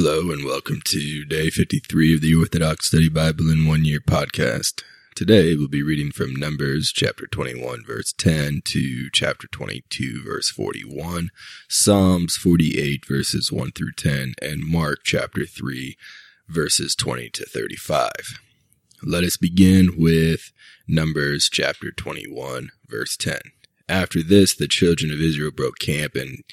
Hello and welcome to day 53 of the Orthodox Study Bible in One Year podcast. Today we'll be reading from Numbers chapter 21 verse 10 to chapter 22 verse 41, Psalms 48 verses 1 through 10, and Mark chapter 3 verses 20 to 35. Let us begin with Numbers chapter 21 verse 10. After this, the children of Israel broke camp and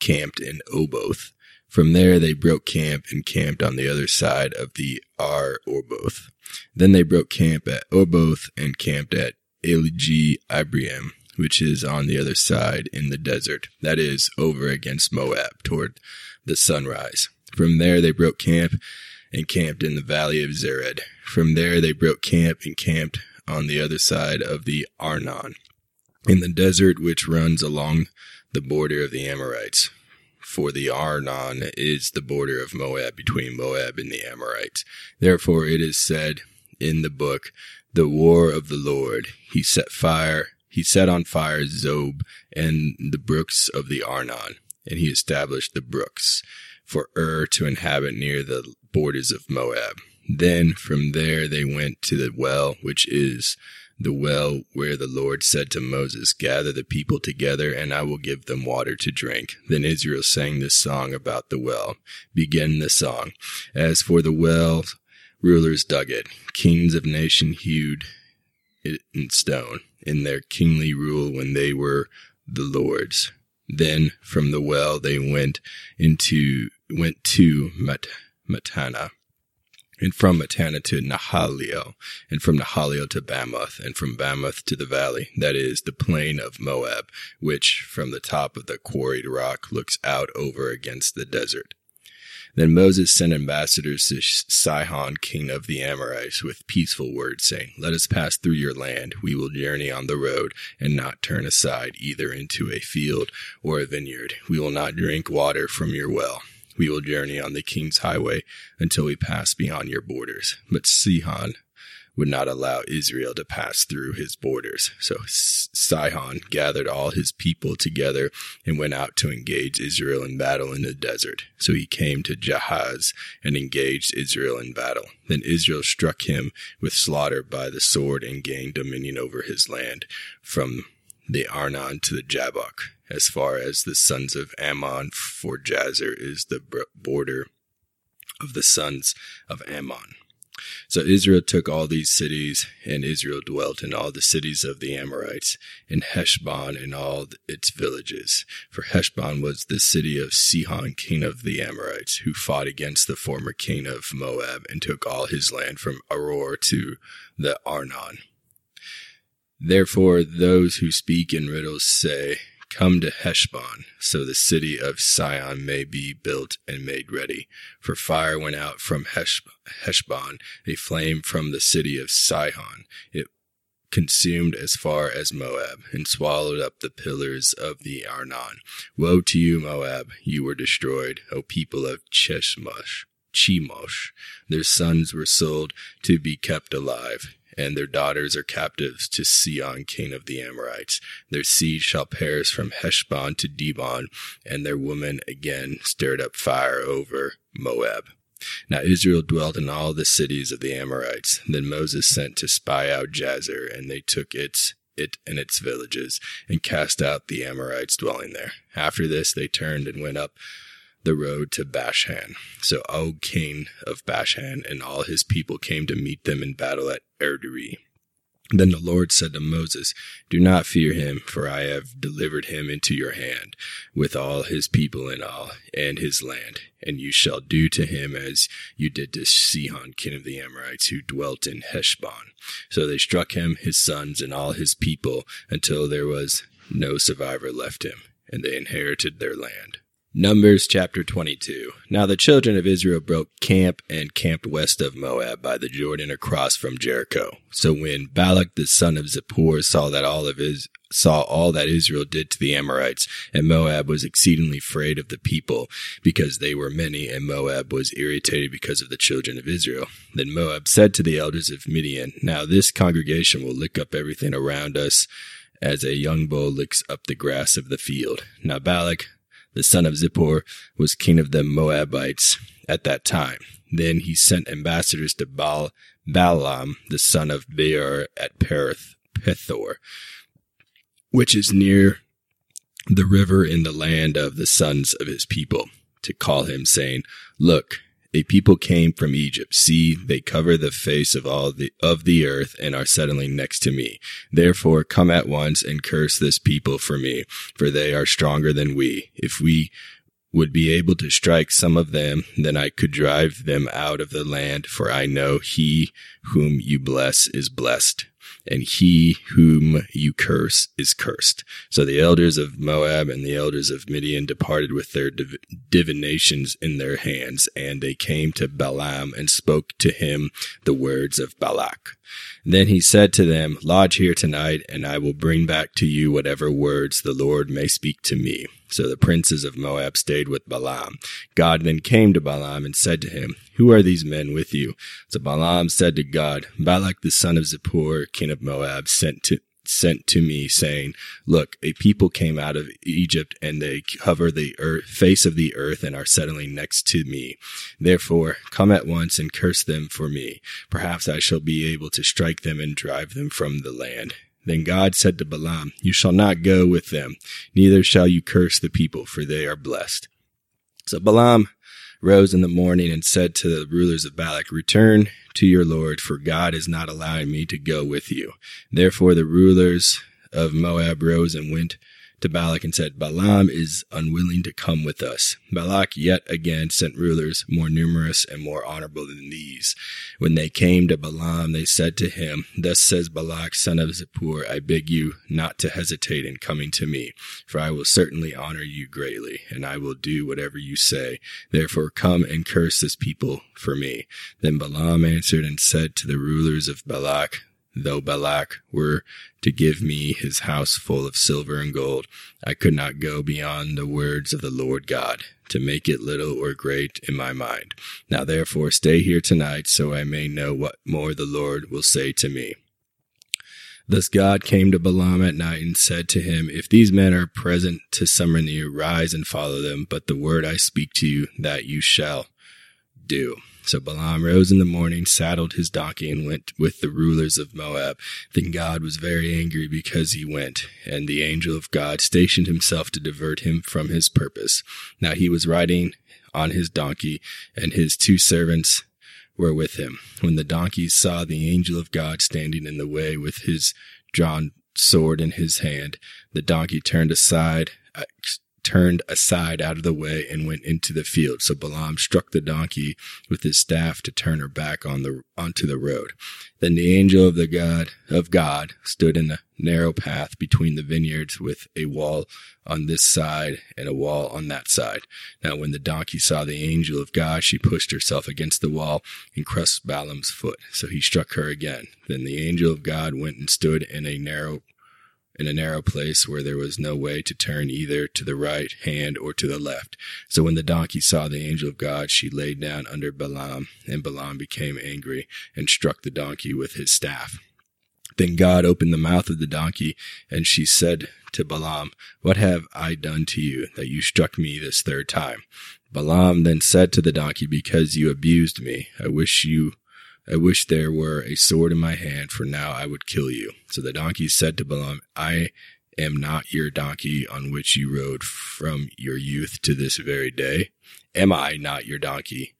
camped in Oboth. From there they broke camp and camped on the other side of the Ar Orboth. Then they broke camp at Oboth and camped at Eligi Ibriam, which is on the other side in the desert, that is, over against Moab, toward the sunrise. From there they broke camp and camped in the valley of Zered. From there they broke camp and camped on the other side of the Arnon, in the desert which runs along the border of the Amorites for the Arnon is the border of Moab between Moab and the Amorites. Therefore it is said in the book, the war of the Lord. He set fire, he set on fire Zob and the brooks of the Arnon, and he established the brooks for Ur to inhabit near the borders of Moab. Then from there they went to the well, which is the well where the Lord said to Moses, Gather the people together, and I will give them water to drink. Then Israel sang this song about the well. Begin the song. As for the well, rulers dug it, kings of nation hewed it in stone, in their kingly rule when they were the Lord's. Then from the well they went into went to Mat- Mattanah and from Mattanah to Nahaliel, and from Nahaliel to Bamoth, and from Bamoth to the valley, that is, the plain of Moab, which from the top of the quarried rock looks out over against the desert. Then Moses sent ambassadors to Sihon, king of the Amorites, with peaceful words, saying, Let us pass through your land. We will journey on the road, and not turn aside either into a field or a vineyard. We will not drink water from your well we will journey on the king's highway until we pass beyond your borders. But Sihon would not allow Israel to pass through his borders. So Sihon gathered all his people together and went out to engage Israel in battle in the desert. So he came to Jahaz and engaged Israel in battle. Then Israel struck him with slaughter by the sword and gained dominion over his land from the Arnon to the Jabbok as far as the sons of Ammon, for Jazer is the border of the sons of Ammon. So Israel took all these cities, and Israel dwelt in all the cities of the Amorites, in Heshbon and all its villages. For Heshbon was the city of Sihon, king of the Amorites, who fought against the former king of Moab, and took all his land from Aroer to the Arnon. Therefore, those who speak in riddles say, Come to Heshbon, so the city of Sion may be built and made ready. For fire went out from Heshbon, a flame from the city of Sihon. It consumed as far as Moab, and swallowed up the pillars of the Arnon. Woe to you, Moab! You were destroyed, O people of Cheshmosh. Chemosh. Their sons were sold to be kept alive and their daughters are captives to Sion, king of the Amorites. Their seed shall perish from Heshbon to Debon, and their women again stirred up fire over Moab. Now Israel dwelt in all the cities of the Amorites. Then Moses sent to spy out Jazer, and they took its it and its villages, and cast out the Amorites dwelling there. After this they turned and went up the road to Bashan. So Og, king of Bashan, and all his people came to meet them in battle at Edrei. Then the Lord said to Moses, Do not fear him, for I have delivered him into your hand, with all his people and all, and his land. And you shall do to him as you did to Sihon, king of the Amorites, who dwelt in Heshbon. So they struck him, his sons, and all his people, until there was no survivor left him, and they inherited their land. Numbers chapter 22. Now the children of Israel broke camp and camped west of Moab by the Jordan across from Jericho. So when Balak the son of Zippor saw that all of his saw all that Israel did to the Amorites, and Moab was exceedingly afraid of the people, because they were many, and Moab was irritated because of the children of Israel. Then Moab said to the elders of Midian, Now this congregation will lick up everything around us, as a young bull licks up the grass of the field. Now Balak the son of Zippor, was king of the Moabites at that time. Then he sent ambassadors to Baal, Balaam, the son of Beor at Perith, Pethor, which is near the river in the land of the sons of his people, to call him, saying, Look, a people came from Egypt. See, they cover the face of all the, of the earth and are settling next to me. Therefore, come at once and curse this people for me, for they are stronger than we. If we would be able to strike some of them, then I could drive them out of the land, for I know he whom you bless is blessed and he whom you curse is cursed. So the elders of Moab and the elders of Midian departed with their div- divinations in their hands, and they came to Balaam and spoke to him the words of Balak. Then he said to them, Lodge here tonight, and I will bring back to you whatever words the Lord may speak to me. So the princes of Moab stayed with Balaam. God then came to Balaam and said to him, Who are these men with you? So Balaam said to God, Balak the son of Zippor, king of Moab, sent to sent to me saying, look, a people came out of Egypt and they cover the earth, face of the earth and are settling next to me. Therefore, come at once and curse them for me. Perhaps I shall be able to strike them and drive them from the land. Then God said to Balaam, You shall not go with them, neither shall you curse the people, for they are blessed. So Balaam rose in the morning and said to the rulers of Balak, Return to your Lord, for God is not allowing me to go with you. Therefore the rulers of Moab rose and went to Balak and said, Balaam is unwilling to come with us. Balak yet again sent rulers more numerous and more honorable than these. When they came to Balaam, they said to him, Thus says Balak, son of Zippor, I beg you not to hesitate in coming to me, for I will certainly honor you greatly, and I will do whatever you say. Therefore come and curse this people for me. Then Balaam answered and said to the rulers of Balak, Though Balak were to give me his house full of silver and gold, I could not go beyond the words of the Lord God, to make it little or great in my mind. Now therefore stay here tonight, so I may know what more the Lord will say to me. Thus God came to Balaam at night and said to him, If these men are present to summon you, rise and follow them, but the word I speak to you, that you shall do. So Balaam rose in the morning, saddled his donkey, and went with the rulers of Moab. Then God was very angry because he went, and the angel of God stationed himself to divert him from his purpose. Now he was riding on his donkey, and his two servants were with him. When the donkeys saw the angel of God standing in the way with his drawn sword in his hand, the donkey turned aside turned aside out of the way and went into the field. So Balaam struck the donkey with his staff to turn her back on the onto the road. Then the angel of the God of God stood in the narrow path between the vineyards with a wall on this side and a wall on that side. Now when the donkey saw the angel of God, she pushed herself against the wall and crushed Balaam's foot. So he struck her again. Then the angel of God went and stood in a narrow in a narrow place where there was no way to turn either to the right hand or to the left. So when the donkey saw the angel of God, she laid down under Balaam, and Balaam became angry and struck the donkey with his staff. Then God opened the mouth of the donkey, and she said to Balaam, What have I done to you that you struck me this third time? Balaam then said to the donkey, Because you abused me, I wish you I wish there were a sword in my hand, for now I would kill you. So the donkey said to Balaam, I am not your donkey on which you rode from your youth to this very day. Am I not your donkey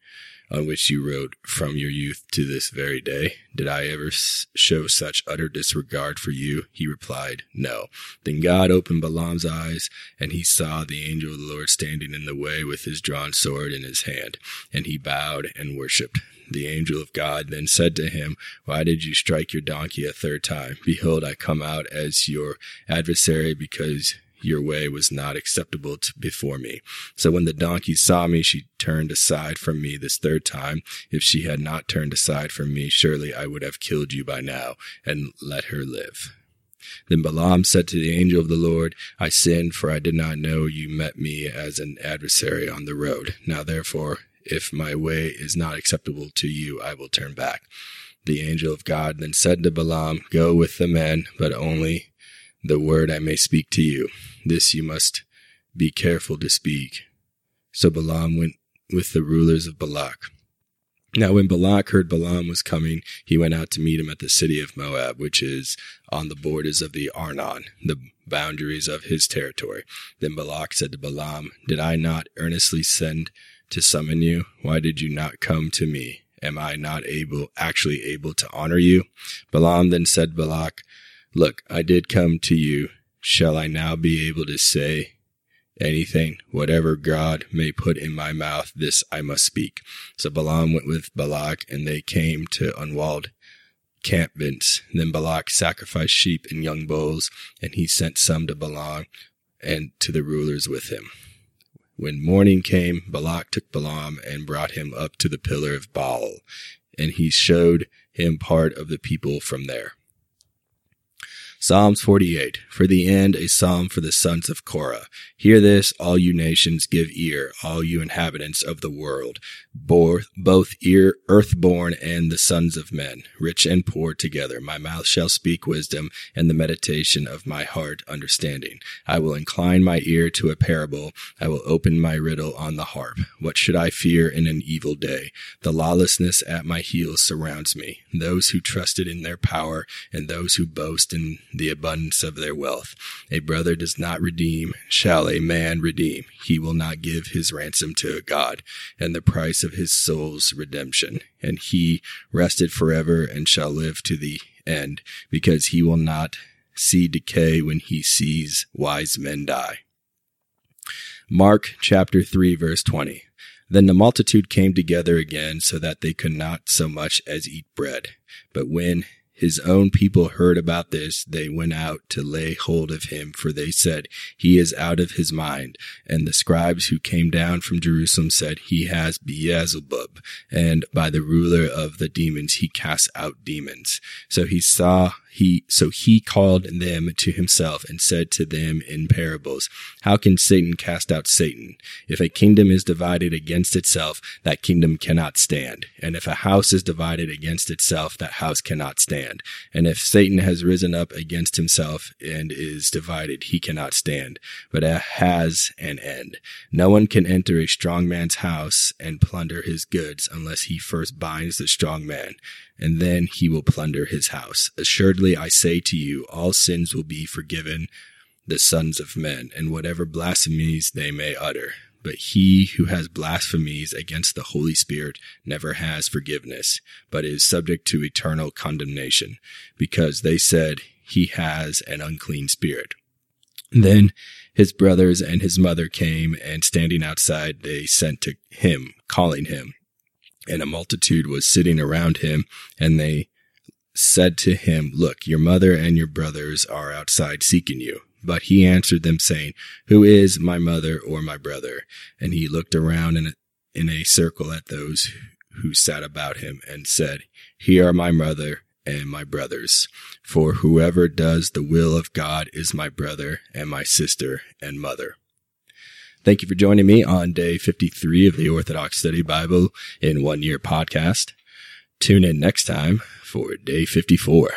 on which you rode, from your youth to this very day? Did I ever show such utter disregard for you? He replied, No. Then God opened Balaam's eyes, and he saw the angel of the Lord standing in the way with his drawn sword in his hand, and he bowed and worshipped. The angel of God then said to him, Why did you strike your donkey a third time? Behold, I come out as your adversary because your way was not acceptable to, before me. So when the donkey saw me, she turned aside from me this third time. If she had not turned aside from me, surely I would have killed you by now and let her live. Then Balaam said to the angel of the Lord, I sinned, for I did not know you met me as an adversary on the road. Now therefore, if my way is not acceptable to you, I will turn back. The angel of God then said to Balaam, Go with the men, but only the word I may speak to you. This you must Be careful to speak. So Balaam went with the rulers of Balak. Now, when Balak heard Balaam was coming, he went out to meet him at the city of Moab, which is on the borders of the Arnon, the boundaries of his territory. Then Balak said to Balaam, Did I not earnestly send to summon you? Why did you not come to me? Am I not able, actually able to honor you? Balaam then said Balak, Look, I did come to you. Shall I now be able to say anything, whatever God may put in my mouth, this I must speak. So Balaam went with Balak, and they came to unwalled campments. Then Balak sacrificed sheep and young bulls, and he sent some to Balaam and to the rulers with him. When morning came, Balak took Balaam and brought him up to the pillar of Baal, and he showed him part of the people from there. Psalms 48. For the end, a psalm for the sons of Korah. Hear this, all you nations, give ear, all you inhabitants of the world, both ear, earthborn and the sons of men, rich and poor together. My mouth shall speak wisdom, and the meditation of my heart understanding. I will incline my ear to a parable. I will open my riddle on the harp. What should I fear in an evil day? The lawlessness at my heels surrounds me. Those who trusted in their power, and those who boast in the abundance of their wealth. A brother does not redeem, shall a man redeem. He will not give his ransom to a God, and the price of his soul's redemption. And he rested forever and shall live to the end, because he will not see decay when he sees wise men die. Mark chapter 3 verse 20. Then the multitude came together again so that they could not so much as eat bread. But when his own people heard about this, they went out to lay hold of him, for they said, He is out of his mind. And the scribes who came down from Jerusalem said, He has Beelzebub, and by the ruler of the demons he casts out demons. So he saw he so he called them to himself and said to them in parables how can satan cast out satan? If a kingdom is divided against itself that kingdom cannot stand. And if a house is divided against itself that house cannot stand. And if satan has risen up against himself and is divided he cannot stand. But it has an end. No one can enter a strong man's house and plunder his goods unless he first binds the strong man and then he will plunder his house. Assuredly, I say to you, all sins will be forgiven the sons of men, and whatever blasphemies they may utter. But he who has blasphemies against the Holy Spirit never has forgiveness, but is subject to eternal condemnation, because they said he has an unclean spirit. Then his brothers and his mother came, and standing outside, they sent to him, calling him and a multitude was sitting around him, and they said to him, Look, your mother and your brothers are outside seeking you. But he answered them, saying, Who is my mother or my brother? And he looked around in a, in a circle at those who sat about him and said, Here are my mother and my brothers. For whoever does the will of God is my brother and my sister and mother. Thank you for joining me on day 53 of the Orthodox Study Bible in One Year podcast. Tune in next time for day 54.